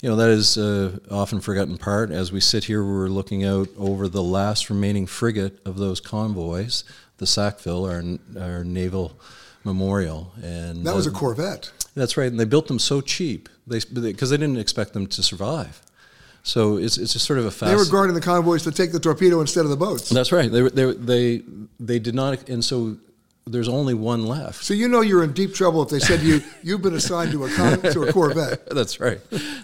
[SPEAKER 7] You know, that is uh, often forgotten part. As we sit here, we're looking out over the last remaining frigate of those convoys, the Sackville, our, our naval memorial. And
[SPEAKER 4] that was a Corvette.
[SPEAKER 7] That's right, and they built them so cheap because they, they, didn't expect them to survive. So it's it's just sort of a fast.
[SPEAKER 4] They were guarding the convoys to take the torpedo instead of the boats.
[SPEAKER 7] That's right. They they they they did not, and so there's only one left.
[SPEAKER 4] So you know you're in deep trouble if they said you you've been assigned to a con, to a Corvette.
[SPEAKER 7] That's right.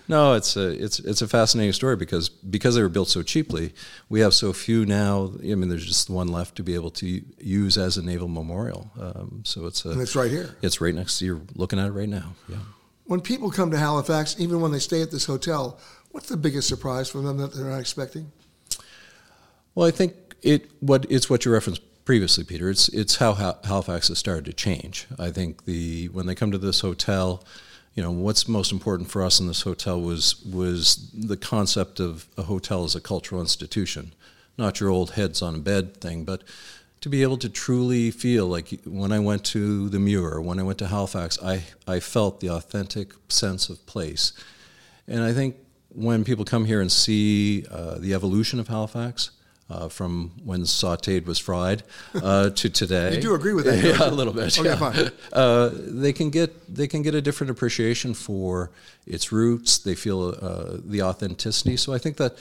[SPEAKER 7] No, it's a it's it's a fascinating story because because they were built so cheaply, we have so few now. I mean, there's just one left to be able to use as a naval memorial. Um, so it's a,
[SPEAKER 4] and it's right here.
[SPEAKER 7] It's right next to you. Looking at it right now. Yeah.
[SPEAKER 4] When people come to Halifax, even when they stay at this hotel, what's the biggest surprise for them that they're not expecting?
[SPEAKER 7] Well, I think it what it's what you referenced previously, Peter. It's it's how Halifax has started to change. I think the when they come to this hotel, you know, what's most important for us in this hotel was was the concept of a hotel as a cultural institution, not your old heads on a bed thing, but to be able to truly feel like when I went to the Muir, when I went to Halifax, I, I felt the authentic sense of place. And I think when people come here and see uh, the evolution of Halifax, uh, from when sautéed was fried uh, to today.
[SPEAKER 4] you do agree with that?
[SPEAKER 7] yeah, a little bit.
[SPEAKER 4] Okay,
[SPEAKER 7] yeah.
[SPEAKER 4] fine.
[SPEAKER 7] Uh, they can get they can get a different appreciation for its roots. They feel uh, the authenticity. So I think that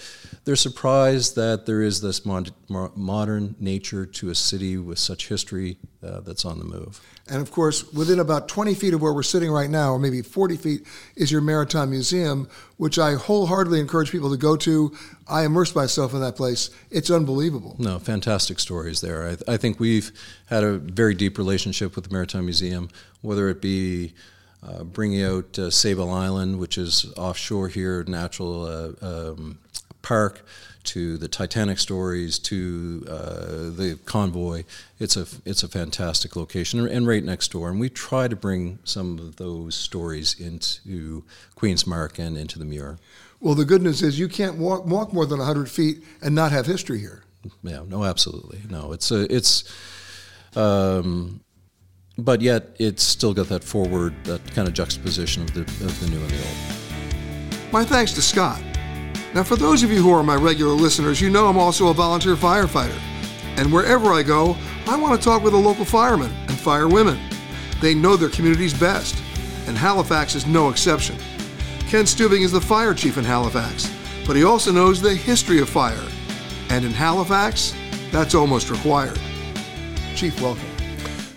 [SPEAKER 7] they're surprised that there is this mod- modern nature to a city with such history uh, that's on the move.
[SPEAKER 4] And of course, within about 20 feet of where we're sitting right now, or maybe 40 feet, is your Maritime Museum, which I wholeheartedly encourage people to go to. I immersed myself in that place. It's unbelievable.
[SPEAKER 7] No, fantastic stories there. I, I think we've had a very deep relationship with the Maritime Museum, whether it be uh, bringing out uh, Sable Island, which is offshore here, natural uh, um, park, to the Titanic stories, to uh, the convoy. It's a it's a fantastic location, and right next door. And we try to bring some of those stories into Queen's Marque and into the Muir.
[SPEAKER 4] Well, the good news is you can't walk walk more than hundred feet and not have history here.
[SPEAKER 7] Yeah, no, absolutely, no. It's a it's. Um, but yet, it's still got that forward, that kind of juxtaposition of the of the new and the old.
[SPEAKER 4] My thanks to Scott. Now, for those of you who are my regular listeners, you know I'm also a volunteer firefighter. And wherever I go, I want to talk with the local firemen and firewomen. They know their communities best, and Halifax is no exception. Ken Stuebing is the fire chief in Halifax, but he also knows the history of fire. And in Halifax, that's almost required. Chief, welcome.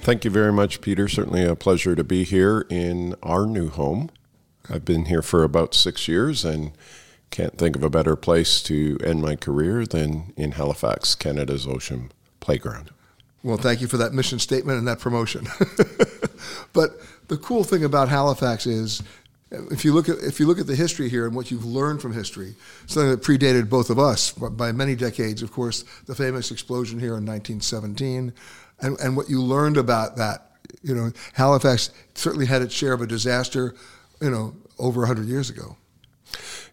[SPEAKER 8] Thank you very much, Peter. Certainly a pleasure to be here in our new home. I've been here for about six years and can't think of a better place to end my career than in Halifax, Canada's ocean playground.
[SPEAKER 4] Well, thank you for that mission statement and that promotion. but the cool thing about Halifax is if you look at if you look at the history here and what you've learned from history, something that predated both of us by many decades, of course, the famous explosion here in 1917, and, and what you learned about that, you know, Halifax certainly had its share of a disaster, you know, over 100 years ago.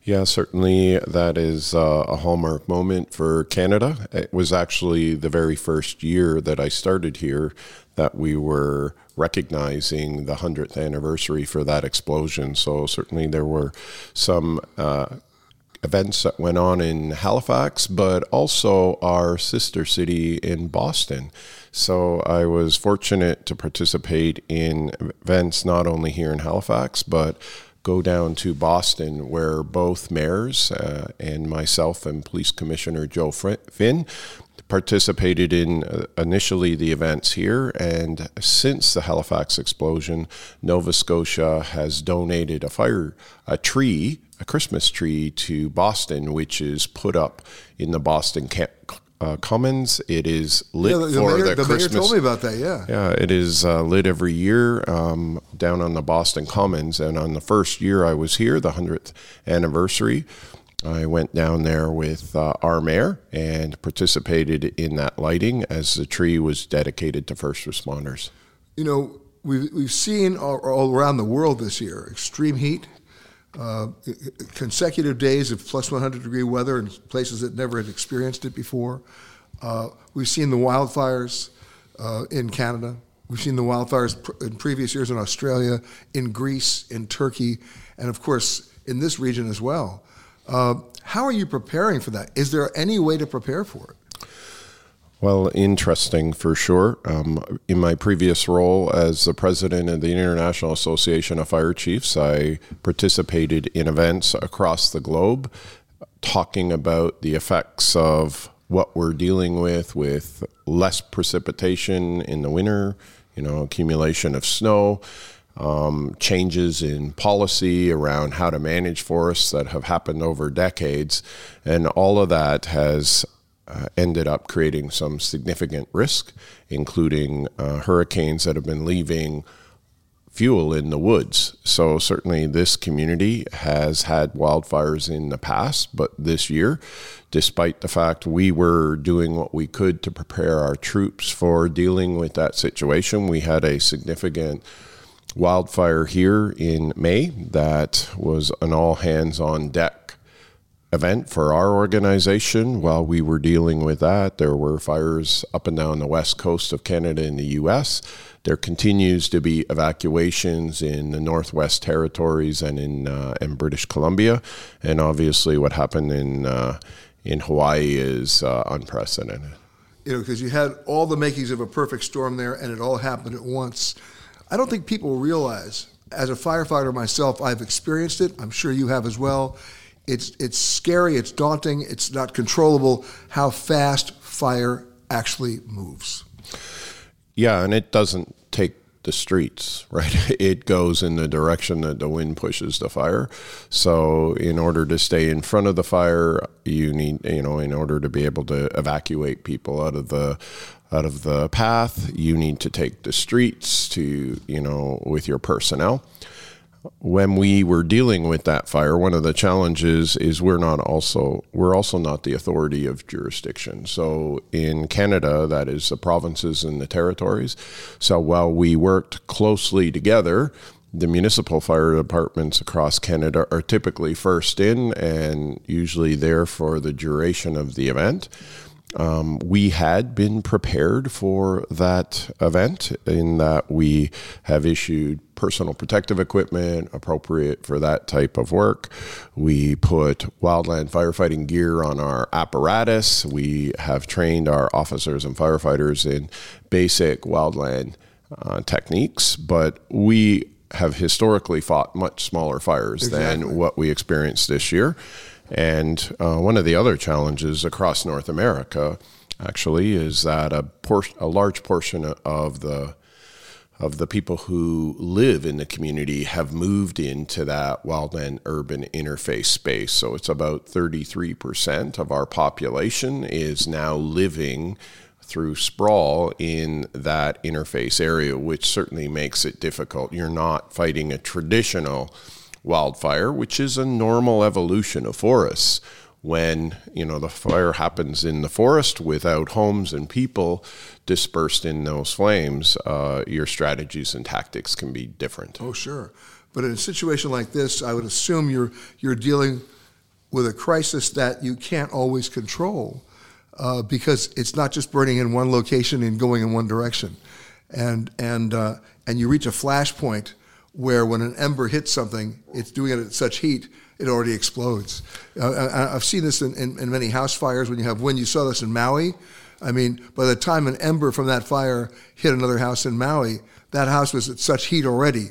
[SPEAKER 8] Yeah, certainly that is uh, a hallmark moment for Canada. It was actually the very first year that I started here that we were recognizing the 100th anniversary for that explosion. So, certainly there were some. Uh, events that went on in Halifax, but also our sister city in Boston. So I was fortunate to participate in events not only here in Halifax, but go down to Boston, where both mayors uh, and myself and Police Commissioner Joe Finn participated in uh, initially the events here. And since the Halifax explosion, Nova Scotia has donated a fire, a tree, a Christmas tree to Boston, which is put up in the Boston camp uh, Commons. It is lit
[SPEAKER 4] yeah, the,
[SPEAKER 8] for
[SPEAKER 4] mayor,
[SPEAKER 8] the,
[SPEAKER 4] the
[SPEAKER 8] Christmas.
[SPEAKER 4] mayor told me about that. Yeah,
[SPEAKER 8] yeah, it is uh, lit every year um, down on the Boston Commons. And on the first year I was here, the hundredth anniversary, I went down there with uh, our mayor and participated in that lighting as the tree was dedicated to first responders.
[SPEAKER 4] You know, we've we've seen all, all around the world this year extreme heat. Uh, consecutive days of plus 100 degree weather in places that never had experienced it before. Uh, we've seen the wildfires uh, in Canada. We've seen the wildfires pr- in previous years in Australia, in Greece, in Turkey, and of course in this region as well. Uh, how are you preparing for that? Is there any way to prepare for it?
[SPEAKER 8] Well, interesting for sure. Um, in my previous role as the president of the International Association of Fire Chiefs, I participated in events across the globe talking about the effects of what we're dealing with, with less precipitation in the winter, you know, accumulation of snow, um, changes in policy around how to manage forests that have happened over decades. And all of that has uh, ended up creating some significant risk, including uh, hurricanes that have been leaving fuel in the woods. So, certainly, this community has had wildfires in the past, but this year, despite the fact we were doing what we could to prepare our troops for dealing with that situation, we had a significant wildfire here in May that was an all hands on deck event for our organization. While we were dealing with that, there were fires up and down the west coast of Canada and the US. There continues to be evacuations in the Northwest Territories and in uh, in British Columbia, and obviously what happened in uh, in Hawaii is uh, unprecedented.
[SPEAKER 4] You know, because you had all the makings of a perfect storm there, and it all happened at once. I don't think people realize. As a firefighter myself, I've experienced it. I'm sure you have as well it's it's scary, it's daunting, it's not controllable how fast fire actually moves.
[SPEAKER 8] Yeah, and it doesn't take the streets, right? It goes in the direction that the wind pushes the fire. So, in order to stay in front of the fire, you need, you know, in order to be able to evacuate people out of the out of the path, you need to take the streets to, you know, with your personnel when we were dealing with that fire, one of the challenges is we're not also we're also not the authority of jurisdiction. So in Canada, that is the provinces and the territories. So while we worked closely together, the municipal fire departments across Canada are typically first in and usually there for the duration of the event. Um, we had been prepared for that event in that we have issued personal protective equipment appropriate for that type of work. We put wildland firefighting gear on our apparatus. We have trained our officers and firefighters in basic wildland uh, techniques, but we have historically fought much smaller fires exactly. than what we experienced this year. And uh, one of the other challenges across North America, actually, is that a, por- a large portion of the of the people who live in the community have moved into that wildland urban interface space. So it's about 33% of our population is now living through sprawl in that interface area, which certainly makes it difficult. You're not fighting a traditional wildfire, which is a normal evolution of forests. When you know the fire happens in the forest without homes and people dispersed in those flames, uh, your strategies and tactics can be different.
[SPEAKER 4] Oh, sure. But in a situation like this, I would assume you're you're dealing with a crisis that you can't always control uh, because it's not just burning in one location and going in one direction, and and uh, and you reach a flash point where when an ember hits something, it's doing it at such heat, it already explodes. Uh, I've seen this in, in, in, many house fires when you have wind. You saw this in Maui. I mean, by the time an ember from that fire hit another house in Maui, that house was at such heat already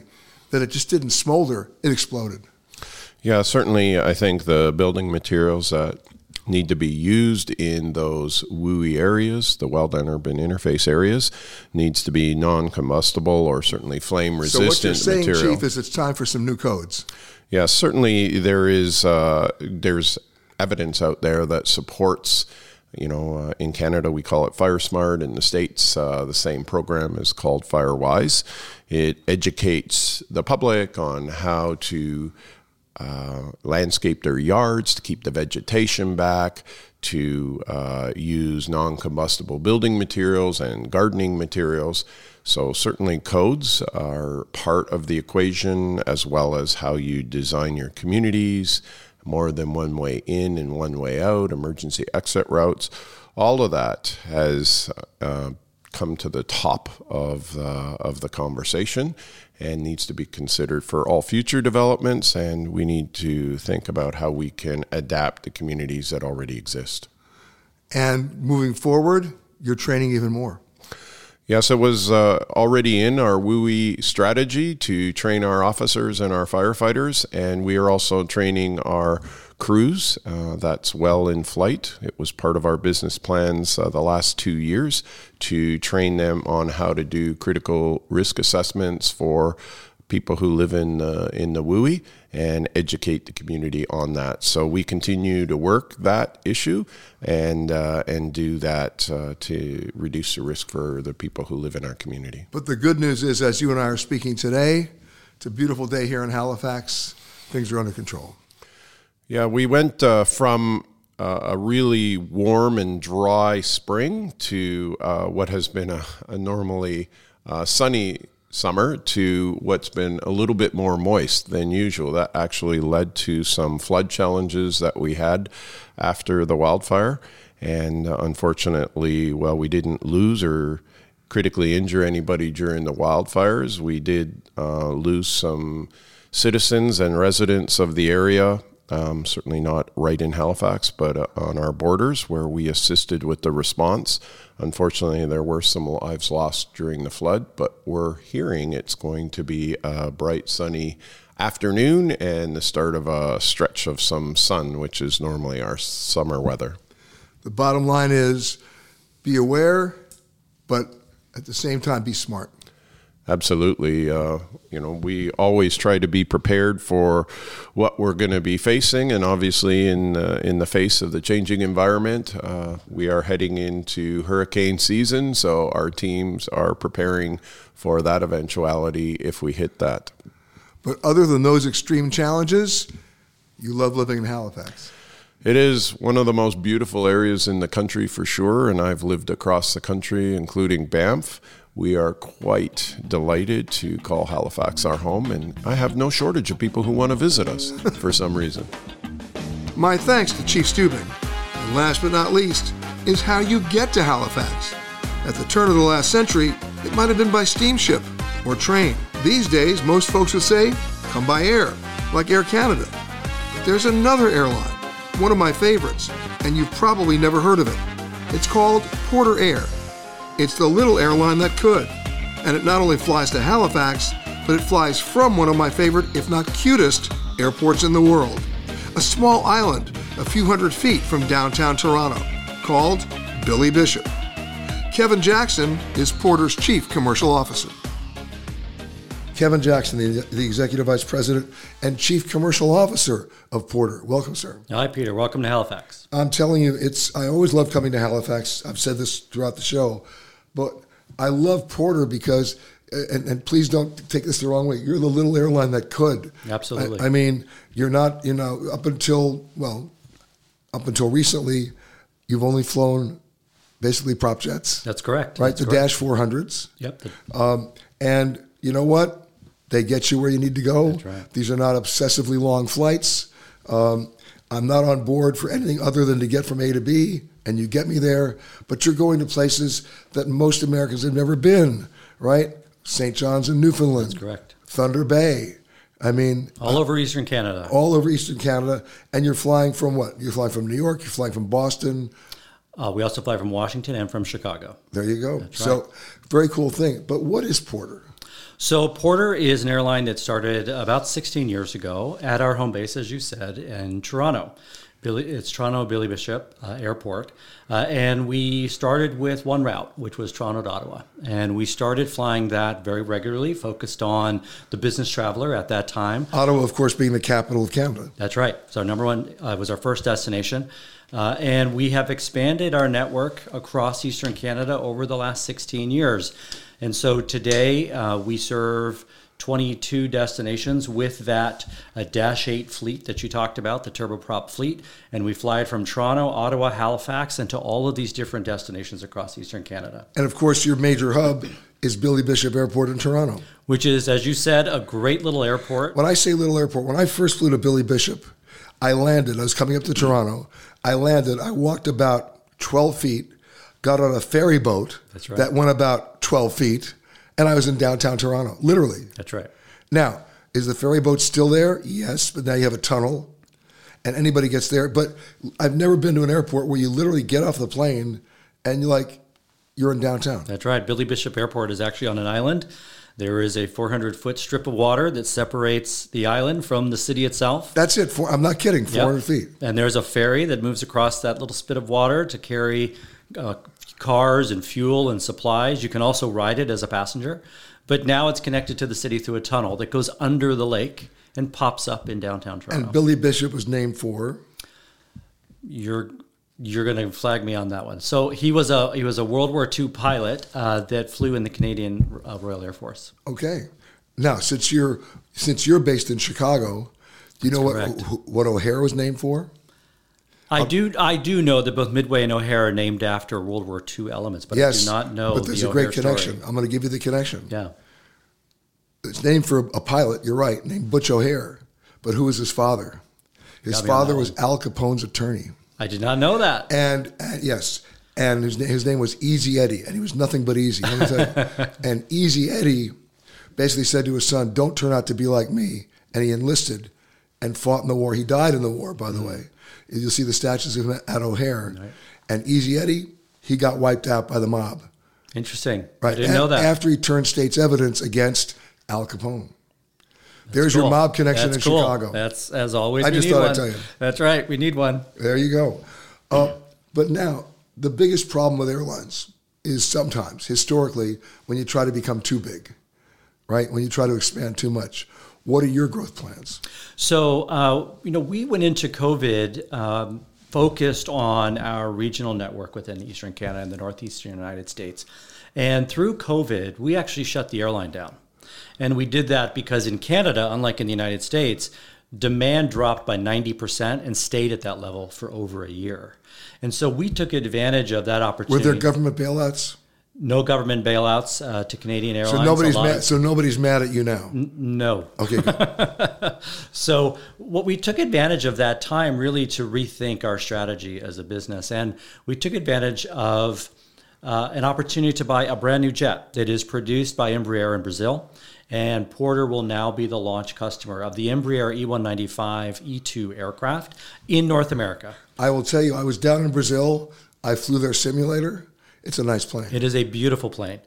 [SPEAKER 4] that it just didn't smolder, it exploded.
[SPEAKER 8] Yeah, certainly. I think the building materials that need to be used in those WUI areas, the wildland urban interface areas, needs to be non-combustible or certainly flame resistant
[SPEAKER 4] so what you're saying,
[SPEAKER 8] material.
[SPEAKER 4] Chief, is it's time for some new codes.
[SPEAKER 8] Yeah, certainly there is uh, there's evidence out there that supports. You know, uh, in Canada we call it FireSmart. In the states, uh, the same program is called FireWise. It educates the public on how to uh, landscape their yards to keep the vegetation back, to uh, use non combustible building materials and gardening materials. So, certainly, codes are part of the equation as well as how you design your communities, more than one way in and one way out, emergency exit routes. All of that has uh, come to the top of uh, of the conversation and needs to be considered for all future developments. And we need to think about how we can adapt the communities that already exist.
[SPEAKER 4] And moving forward, you're training even more.
[SPEAKER 8] Yes, it was uh, already in our WUI strategy to train our officers and our firefighters, and we are also training our crews. Uh, that's well in flight. It was part of our business plans uh, the last two years to train them on how to do critical risk assessments for people who live in uh, in the WUI and educate the community on that. So we continue to work that issue and uh, and do that uh, to reduce the risk for the people who live in our community.
[SPEAKER 4] But the good news is, as you and I are speaking today, it's a beautiful day here in Halifax. Things are under control.
[SPEAKER 8] Yeah, we went uh, from uh, a really warm and dry spring to uh, what has been a, a normally uh, sunny summer to what's been a little bit more moist than usual. That actually led to some flood challenges that we had after the wildfire. And uh, unfortunately, well, we didn't lose or critically injure anybody during the wildfires. We did uh, lose some citizens and residents of the area um, certainly not right in Halifax, but uh, on our borders where we assisted with the response. Unfortunately, there were some lives lost during the flood, but we're hearing it's going to be a bright, sunny afternoon and the start of a stretch of some sun, which is normally our summer weather.
[SPEAKER 4] The bottom line is be aware, but at the same time, be smart.
[SPEAKER 8] Absolutely. Uh, you know, we always try to be prepared for what we're going to be facing, and obviously, in uh, in the face of the changing environment, uh, we are heading into hurricane season. So our teams are preparing for that eventuality if we hit that.
[SPEAKER 4] But other than those extreme challenges, you love living in Halifax.
[SPEAKER 8] It is one of the most beautiful areas in the country for sure, and I've lived across the country, including Banff. We are quite delighted to call Halifax our home, and I have no shortage of people who want to visit us for some reason.
[SPEAKER 4] My thanks to Chief Stuebing. And last but not least is how you get to Halifax. At the turn of the last century, it might have been by steamship or train. These days, most folks would say, come by air, like Air Canada. But there's another airline, one of my favorites, and you've probably never heard of it. It's called Porter Air. It's the little airline that could. And it not only flies to Halifax, but it flies from one of my favorite, if not cutest, airports in the world. A small island a few hundred feet from downtown Toronto called Billy Bishop. Kevin Jackson is Porter's chief commercial officer. Kevin Jackson, the, the Executive Vice President and Chief Commercial Officer of Porter. Welcome, sir.
[SPEAKER 9] Hi, Peter. Welcome to Halifax.
[SPEAKER 4] I'm telling you, it's I always love coming to Halifax. I've said this throughout the show, but I love Porter because, and, and please don't take this the wrong way. You're the little airline that could.
[SPEAKER 9] Absolutely.
[SPEAKER 4] I, I mean, you're not. You know, up until well, up until recently, you've only flown basically prop jets.
[SPEAKER 9] That's correct.
[SPEAKER 4] Right,
[SPEAKER 9] That's
[SPEAKER 4] the
[SPEAKER 9] correct.
[SPEAKER 4] Dash 400s.
[SPEAKER 9] Yep.
[SPEAKER 4] Um, and you know what? They get you where you need to go.
[SPEAKER 9] Right.
[SPEAKER 4] These are not obsessively long flights. Um, I'm not on board for anything other than to get from A to B, and you get me there. But you're going to places that most Americans have never been, right? St. John's in Newfoundland.
[SPEAKER 9] That's correct.
[SPEAKER 4] Thunder Bay. I mean,
[SPEAKER 9] All over Eastern Canada.
[SPEAKER 4] all over Eastern Canada. And you're flying from what? You're flying from New York, you're flying from Boston.
[SPEAKER 9] Uh, we also fly from Washington and from Chicago.
[SPEAKER 4] There you go.
[SPEAKER 9] That's
[SPEAKER 4] so, very cool thing. But what is Porter?
[SPEAKER 9] So Porter is an airline that started about 16 years ago at our home base, as you said, in Toronto. Billy, it's Toronto Billy Bishop uh, Airport, uh, and we started with one route, which was Toronto to Ottawa, and we started flying that very regularly, focused on the business traveler at that time.
[SPEAKER 4] Ottawa, of course, being the capital of Canada.
[SPEAKER 9] That's right. So number one uh, was our first destination, uh, and we have expanded our network across Eastern Canada over the last 16 years. And so today uh, we serve 22 destinations with that uh, Dash 8 fleet that you talked about, the turboprop fleet, and we fly it from Toronto, Ottawa, Halifax, and to all of these different destinations across Eastern Canada.
[SPEAKER 4] And of course, your major hub is Billy Bishop Airport in Toronto.
[SPEAKER 9] Which is, as you said, a great little airport.
[SPEAKER 4] When I say little airport, when I first flew to Billy Bishop, I landed. I was coming up to Toronto. I landed. I walked about 12 feet, got on a ferry boat
[SPEAKER 9] right.
[SPEAKER 4] that went about 12 feet, and I was in downtown Toronto, literally.
[SPEAKER 9] That's right.
[SPEAKER 4] Now, is the ferry boat still there? Yes, but now you have a tunnel, and anybody gets there. But I've never been to an airport where you literally get off the plane and you're like, you're in downtown.
[SPEAKER 9] That's right. Billy Bishop Airport is actually on an island. There is a 400 foot strip of water that separates the island from the city itself.
[SPEAKER 4] That's it. For, I'm not kidding. 400
[SPEAKER 9] Yep.
[SPEAKER 4] feet.
[SPEAKER 9] And there's a ferry that moves across that little spit of water to carry uh, cars and fuel and supplies. You can also ride it as a passenger. But now it's connected to the city through a tunnel that goes under the lake and pops up in downtown Toronto.
[SPEAKER 4] And Billy Bishop was named for.
[SPEAKER 9] you're you're going to flag me on that one. So he was a he was a World War II pilot uh, that flew in the Canadian uh, Royal Air Force.
[SPEAKER 4] Okay. Now, since you're since you're based in Chicago, do you know what
[SPEAKER 9] correct.
[SPEAKER 4] wh- what O'Hare was named for?
[SPEAKER 9] I do I do know that both Midway and O'Hare are named after World War II elements, but
[SPEAKER 4] yes,
[SPEAKER 9] I do not know.
[SPEAKER 4] But there's
[SPEAKER 9] the
[SPEAKER 4] a great
[SPEAKER 9] O'Hare story.
[SPEAKER 4] connection. I'm going to give you the connection.
[SPEAKER 9] Yeah.
[SPEAKER 4] It's named for a pilot. You're right, named Butch O'Hare. But who was his father? His father was Al Capone's attorney.
[SPEAKER 9] I did not know that.
[SPEAKER 4] And uh, yes, and his, his name was Easy Eddie, and he was nothing but easy. And Easy Eddie basically said to his son, "Don't turn out to be like me." And he enlisted and fought in the war. He died in the war, by the
[SPEAKER 9] Mm-hmm.
[SPEAKER 4] way. You'll see the statues of him at O'Hare. And Easy Eddie, he got wiped out by the mob.
[SPEAKER 9] Interesting.
[SPEAKER 4] Right.
[SPEAKER 9] I didn't
[SPEAKER 4] a-
[SPEAKER 9] know that.
[SPEAKER 4] After he turned state's evidence against Al Capone. There's your mob connection
[SPEAKER 9] That's
[SPEAKER 4] in
[SPEAKER 9] cool.
[SPEAKER 4] Chicago.
[SPEAKER 9] That's as always.
[SPEAKER 4] I just thought
[SPEAKER 9] one.
[SPEAKER 4] I'd tell you.
[SPEAKER 9] That's right. We need one.
[SPEAKER 4] There you go. Uh, but now, the biggest problem with airlines is sometimes, historically, when you try to become too big, right? When you try to expand too much. What are your growth plans?
[SPEAKER 9] So, uh, you know, we went into COVID um, focused on our regional network within Eastern Canada and the Northeastern United States. And through COVID, we actually shut the airline down. And we did that because in Canada, unlike in the United States, demand dropped by 90% and stayed at that level for over a year. And so we took advantage of that opportunity.
[SPEAKER 4] Were there government bailouts?
[SPEAKER 9] No government bailouts uh, to Canadian Airlines.
[SPEAKER 4] So nobody's mad. So nobody's mad at you now.
[SPEAKER 9] no.
[SPEAKER 4] Okay. Good.
[SPEAKER 9] So, what we took advantage of that time really to rethink our strategy as a business, and we took advantage of uh, an opportunity to buy a brand new jet that is produced by Embraer in Brazil. And Porter will now be the launch customer of the Embraer E E195 E2 aircraft in North America.
[SPEAKER 4] I will tell you, I was down in Brazil. I flew their simulator. It's a nice plane.
[SPEAKER 9] It is a beautiful plane.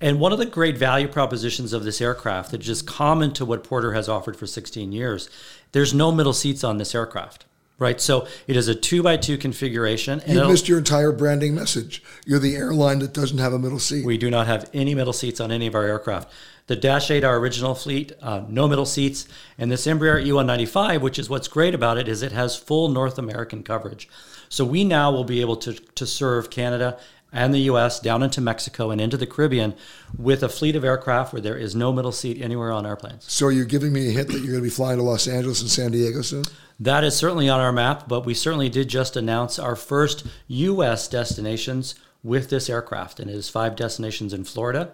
[SPEAKER 9] And one of the great value propositions of this aircraft that is common to what Porter has offered for 16 years, there's no middle seats on this aircraft. Right, so it is a two by two configuration, and
[SPEAKER 4] You missed your entire branding message. You're the airline that doesn't have a middle seat.
[SPEAKER 9] we do not have any middle seats on any of our aircraft. The Dash 8, our original fleet, uh, no middle seats, and this Embraer E195, which is what's great about it, is it has full North American coverage. So we now will be able to to serve Canada and the U.S. down into Mexico and into the Caribbean with a fleet of aircraft where there is no middle seat anywhere on our planes.
[SPEAKER 4] So you're giving me a hint that you're going to be flying to Los Angeles and San Diego soon?
[SPEAKER 9] That is certainly on our map, but we certainly did just announce our first U.S. destinations with this aircraft, and it is five destinations in Florida.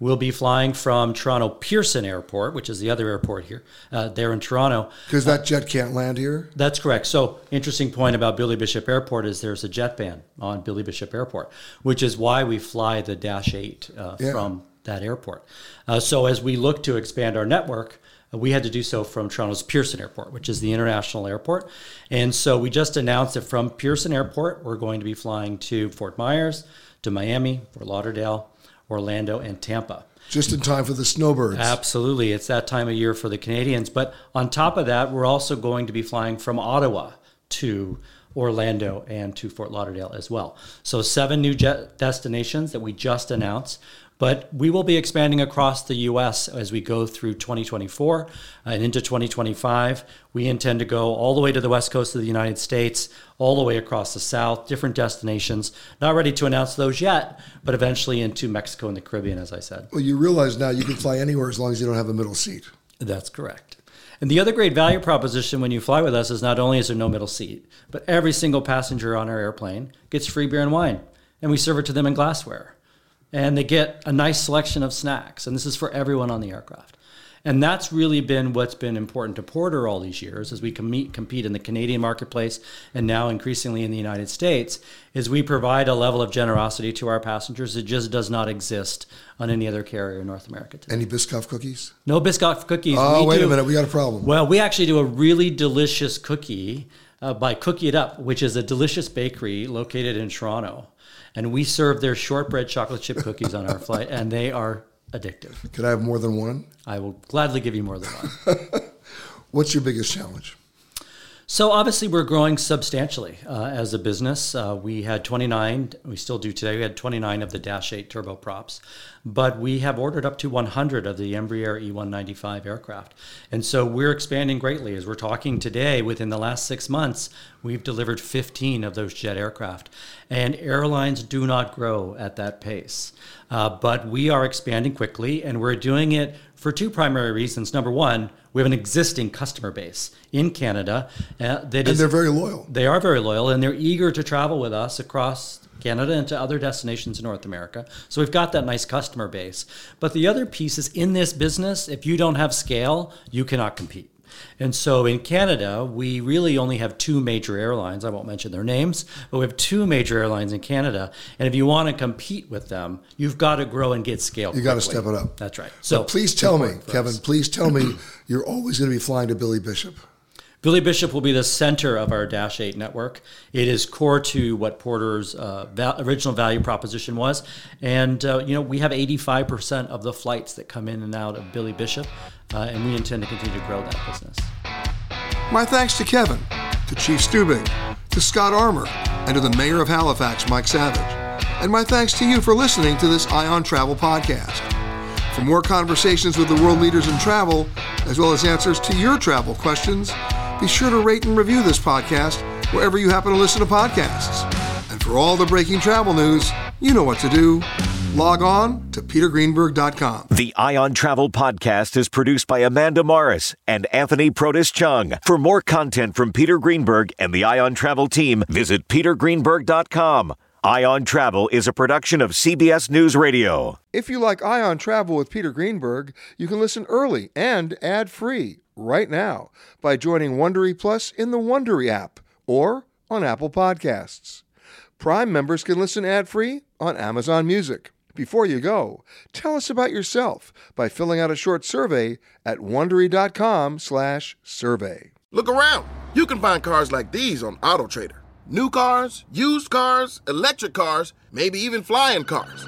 [SPEAKER 9] We'll be flying from Toronto Pearson Airport, which is the other airport here, uh, there in Toronto.
[SPEAKER 4] Because that jet can't land here.
[SPEAKER 9] That's correct. So, interesting point about Billy Bishop Airport is there's a jet ban on Billy Bishop Airport, which is why we fly the Dash 8 uh,
[SPEAKER 4] Yeah.
[SPEAKER 9] from that airport. Uh, so, as we look to expand our network, uh, we had to do so from Toronto's Pearson Airport, which is the international airport. And so, we just announced that from Pearson Airport, we're going to be flying to Fort Myers, to Miami, Fort Lauderdale, Orlando, and Tampa.
[SPEAKER 4] Just in time for the snowbirds.
[SPEAKER 9] Absolutely. It's that time of year for the Canadians. But on top of that, we're also going to be flying from Ottawa to Orlando and to Fort Lauderdale as well. So, seven new jet destinations that we just announced. But we will be expanding across the U.S. as we go through 2024 and into 2025. We intend to go all the way to the west coast of the United States, all the way across the south, different destinations. Not ready to announce those yet, but eventually into Mexico and the Caribbean, as I said.
[SPEAKER 4] Well, you realize now you can fly anywhere as long as you don't have a middle seat.
[SPEAKER 9] That's correct. And the other great value proposition when you fly with us is not only is there no middle seat, but every single passenger on our airplane gets free beer and wine, and we serve it to them in glassware. And they get a nice selection of snacks, and this is for everyone on the aircraft. And that's really been what's been important to Porter all these years as we com- compete in the Canadian marketplace and now increasingly in the United States is we provide a level of generosity to our passengers that just does not exist on any other carrier in North America today.
[SPEAKER 4] Any Biscoff cookies?
[SPEAKER 9] No Biscoff cookies.
[SPEAKER 4] Oh,
[SPEAKER 9] We
[SPEAKER 4] wait
[SPEAKER 9] do-
[SPEAKER 4] a minute. We got a problem.
[SPEAKER 9] Well, we actually do a really delicious cookie uh, by Cookie It Up, which is a delicious bakery located in Toronto. And we serve their shortbread chocolate chip cookies on our flight, and they are addictive.
[SPEAKER 4] Could I have more than one?
[SPEAKER 9] I will gladly give you more than one.
[SPEAKER 4] What's your biggest challenge?
[SPEAKER 9] So obviously, we're growing substantially uh, as a business. Uh, we had 29, we still do today. We had 29 of the Dash 8 turboprops, but we have ordered up to 100 of the Embraer E195 aircraft, and so we're expanding greatly. As we're talking today, within the last six months, we've delivered 15 of those jet aircraft, and airlines do not grow at that pace. Uh, but we are expanding quickly, and we're doing it for two primary reasons. Number one, we have an existing customer base in Canada uh, that
[SPEAKER 4] And
[SPEAKER 9] is-
[SPEAKER 4] they're very loyal.
[SPEAKER 9] They are very loyal, and they're eager to travel with us across Canada and to other destinations in North America. So we've got that nice customer base. But the other piece is in this business, if you don't have scale, you cannot compete. And so in Canada, we really only have two major airlines. I won't mention their names, but we have two major airlines in Canada. And if you want to compete with them, you've got to grow and get scale.
[SPEAKER 4] You got to step it up.
[SPEAKER 9] That's right.
[SPEAKER 4] So
[SPEAKER 9] So
[SPEAKER 4] please tell me, Kevin,
[SPEAKER 9] us.
[SPEAKER 4] please tell me you're always going to be flying to Billy Bishop.
[SPEAKER 9] Billy Bishop will be the center of our Dash 8 network. It is core to what Porter's uh, val- original value proposition was. And, uh, you know, we have 85% of the flights that come in and out of Billy Bishop, uh, and we intend to continue to grow that business.
[SPEAKER 4] My thanks to Kevin, to Chief Stuebing, to Scott Armour, and to the Mayor of Halifax, Mike Savage. And my thanks to you for listening to this Eye on Travel podcast. For more conversations with the world leaders in travel, as well as answers to your travel questions, be sure to rate and review this podcast wherever you happen to listen to podcasts. And for all the breaking travel news, you know what to do. Log on to petergreenberg.com.
[SPEAKER 3] The Eye on Travel Podcast is produced by Amanda Morris and Anthony Protis Chung. For more content from Peter Greenberg and the Eye on Travel team, visit petergreenberg.com. Eye on Travel is a production of CBS News Radio.
[SPEAKER 4] If you like Eye on Travel with Peter Greenberg, you can listen early and ad-free right now by joining Wondery Plus in the Wondery app or on Apple Podcasts. Prime members can listen ad-free on Amazon Music. Before you go, tell us about yourself by filling out a short survey at wondery.com/survey.
[SPEAKER 10] Look around. You can find cars like these on AutoTrader. New cars, used cars, electric cars, maybe even flying cars.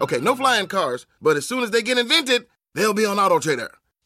[SPEAKER 10] Okay, no flying cars, but as soon as they get invented, they'll be on AutoTrader.